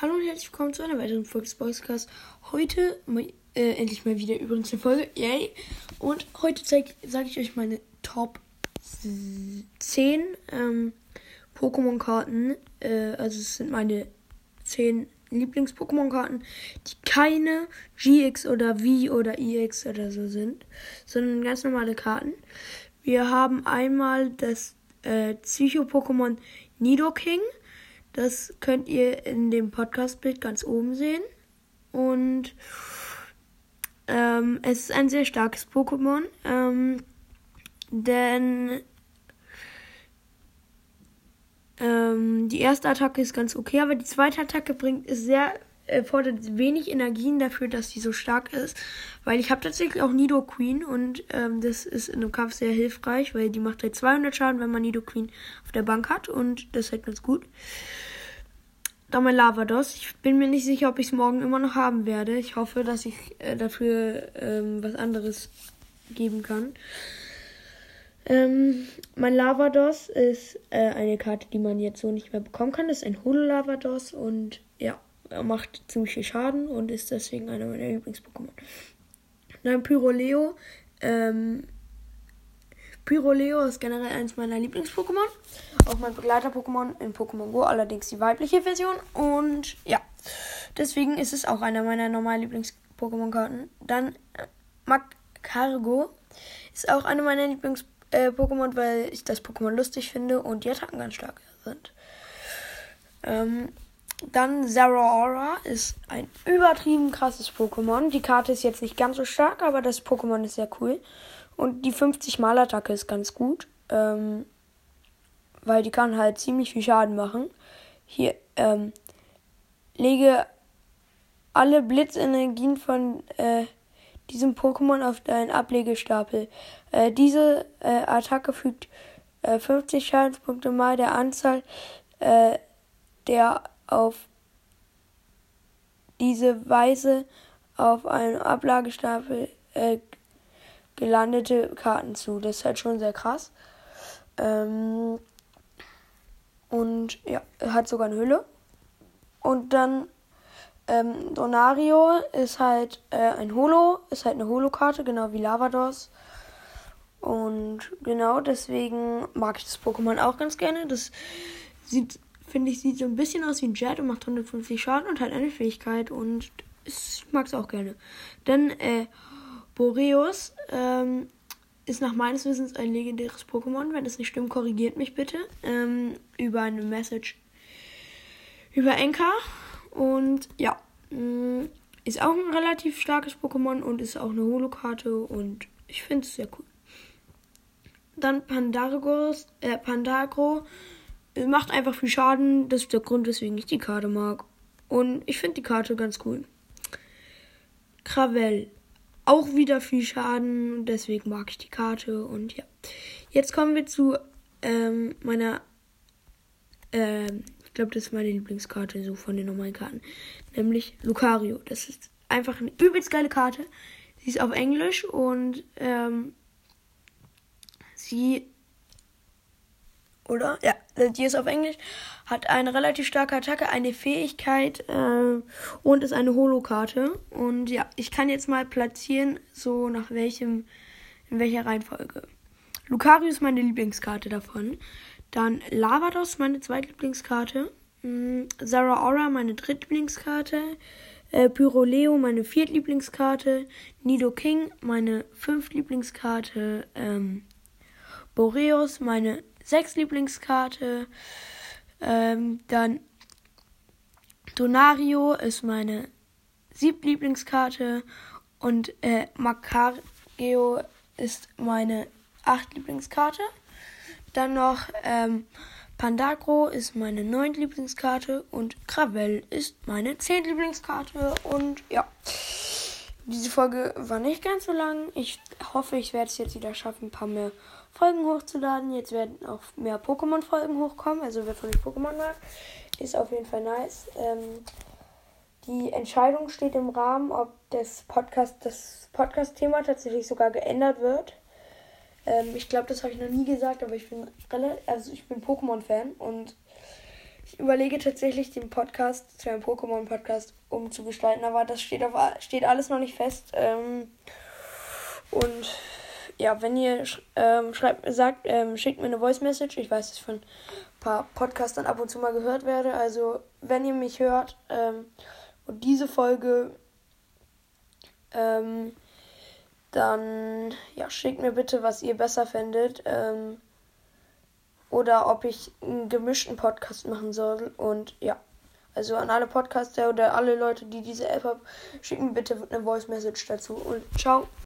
Hallo und herzlich willkommen zu einer weiteren Folge des Podcast. Heute äh, endlich mal wieder übrigens eine Folge. Yay! Und heute sage ich euch meine Top 10 ähm, Pokémon-Karten. Äh, also es sind meine 10 Lieblings-Pokémon-Karten, die keine GX oder V oder EX oder so sind, sondern ganz normale Karten. Wir haben einmal das äh, Psycho-Pokémon Nidoking. Das könnt ihr in dem Podcast-Bild ganz oben sehen. Und ähm, es ist ein sehr starkes Pokémon. Ähm, denn ähm, die erste Attacke ist ganz okay, aber die zweite Attacke bringt ist sehr äh, fordert wenig Energien dafür, dass sie so stark ist. Weil ich habe tatsächlich auch Nido Queen und ähm, das ist in einem Kampf sehr hilfreich, weil die macht halt 200 Schaden, wenn man Nido Queen auf der Bank hat und das halt ganz gut. Dann mein Lavados. Ich bin mir nicht sicher, ob ich es morgen immer noch haben werde. Ich hoffe, dass ich äh, dafür ähm, was anderes geben kann. Ähm, mein Lavados ist äh, eine Karte, die man jetzt so nicht mehr bekommen kann. Das ist ein Holo Lavados und ja, macht ziemlich viel Schaden und ist deswegen einer meiner Lieblings-Pokémon. Dann Pyroleo. Ähm, Pyroleo ist generell eines meiner Lieblings-Pokémon. Auch mein Begleiter-Pokémon in Pokémon Go, allerdings die weibliche Version. Und ja, deswegen ist es auch einer meiner normalen Lieblings-Pokémon-Karten. Dann äh, Magcargo ist auch einer meiner Lieblings-Pokémon, äh, weil ich das Pokémon lustig finde und die Attacken ganz stark sind. Ähm, dann Zeraora ist ein übertrieben krasses Pokémon. Die Karte ist jetzt nicht ganz so stark, aber das Pokémon ist sehr cool. Und die 50-Mal-Attacke ist ganz gut. Ähm, weil die kann halt ziemlich viel Schaden machen. Hier, ähm, lege alle Blitzenergien von äh, diesem Pokémon auf deinen Ablegestapel. Äh, diese äh, Attacke fügt äh, 50 Schadenspunkte mal der Anzahl äh, der auf diese Weise auf einem Ablagestapel äh, gelandete Karten zu. Das ist halt schon sehr krass. Ähm, und ja, hat sogar eine Hülle. Und dann ähm, Donario ist halt äh, ein Holo, ist halt eine Holo-Karte, genau wie Lavados. Und genau deswegen mag ich das Pokémon auch ganz gerne. Das sieht finde ich, sieht so ein bisschen aus wie ein Jet und macht 150 Schaden und hat eine Fähigkeit und ich mag es auch gerne. Dann äh, Boreus ähm, ist nach meines Wissens ein legendäres Pokémon. Wenn das nicht stimmt, korrigiert mich bitte ähm, über eine Message über Enka. Und ja, mh, mm, ist auch ein relativ starkes Pokémon und ist auch eine Holokarte und ich finde es sehr cool. Dann Pandargos, äh, Pandagro macht einfach viel Schaden. Das ist der Grund, weswegen ich die Karte mag. Und ich finde die Karte ganz cool. Krawell. Auch wieder viel Schaden. Deswegen mag ich die Karte. Und ja. Jetzt kommen wir zu ähm, meiner. Ähm, ich glaube, das ist meine Lieblingskarte so von den normalen Karten. Nämlich Lucario. Das ist einfach eine übelst geile Karte. Sie ist auf Englisch und ähm, sie oder? Ja, die ist auf Englisch. Hat eine relativ starke Attacke, eine Fähigkeit äh, und ist eine Holokarte. Und ja, ich kann jetzt mal platzieren, so nach welchem, in welcher Reihenfolge. Lucario ist meine Lieblingskarte davon. Dann Lavados, meine zweitlieblingskarte. Mhm, Zara Aura, meine drittlieblingskarte. Äh, Pyroleo, meine viertlieblingskarte. Nido King, meine fünftlieblingskarte. Ähm, Boreos, meine sechs Lieblingskarte. Ähm, dann Donario ist meine sieb Lieblingskarte und äh, Macario ist meine acht Lieblingskarte. Dann noch ähm, Pandagro ist meine neun Lieblingskarte und Krawell ist meine zehn Lieblingskarte. Und ja, diese Folge war nicht ganz so lang. Ich hoffe, ich werde es jetzt wieder schaffen, ein paar mehr Folgen hochzuladen. Jetzt werden auch mehr Pokémon-Folgen hochkommen. Also wer von euch Pokémon mag, ist auf jeden Fall nice. Ähm, die Entscheidung steht im Rahmen, ob das Podcast, das Podcast-Thema tatsächlich sogar geändert wird. Ähm, ich glaube, das habe ich noch nie gesagt, aber ich bin also ich bin Pokémon-Fan und Ich überlege tatsächlich den Podcast zu einem Pokémon-Podcast umzugestalten, aber das steht, auf, steht alles noch nicht fest. Ähm, und ja, wenn ihr ähm, schreibt, sagt, ähm, schickt mir eine Voice Message. Ich weiß, dass ich von ein paar Podcastern ab und zu mal gehört werde. Also, wenn ihr mich hört ähm, und diese Folge, ähm, dann ja, schickt mir bitte, was ihr besser findet. Ähm, oder ob ich einen gemischten Podcast machen soll. Und ja, also an alle Podcaster oder alle Leute, die diese App haben, schicken bitte eine Voice Message dazu. Und ciao.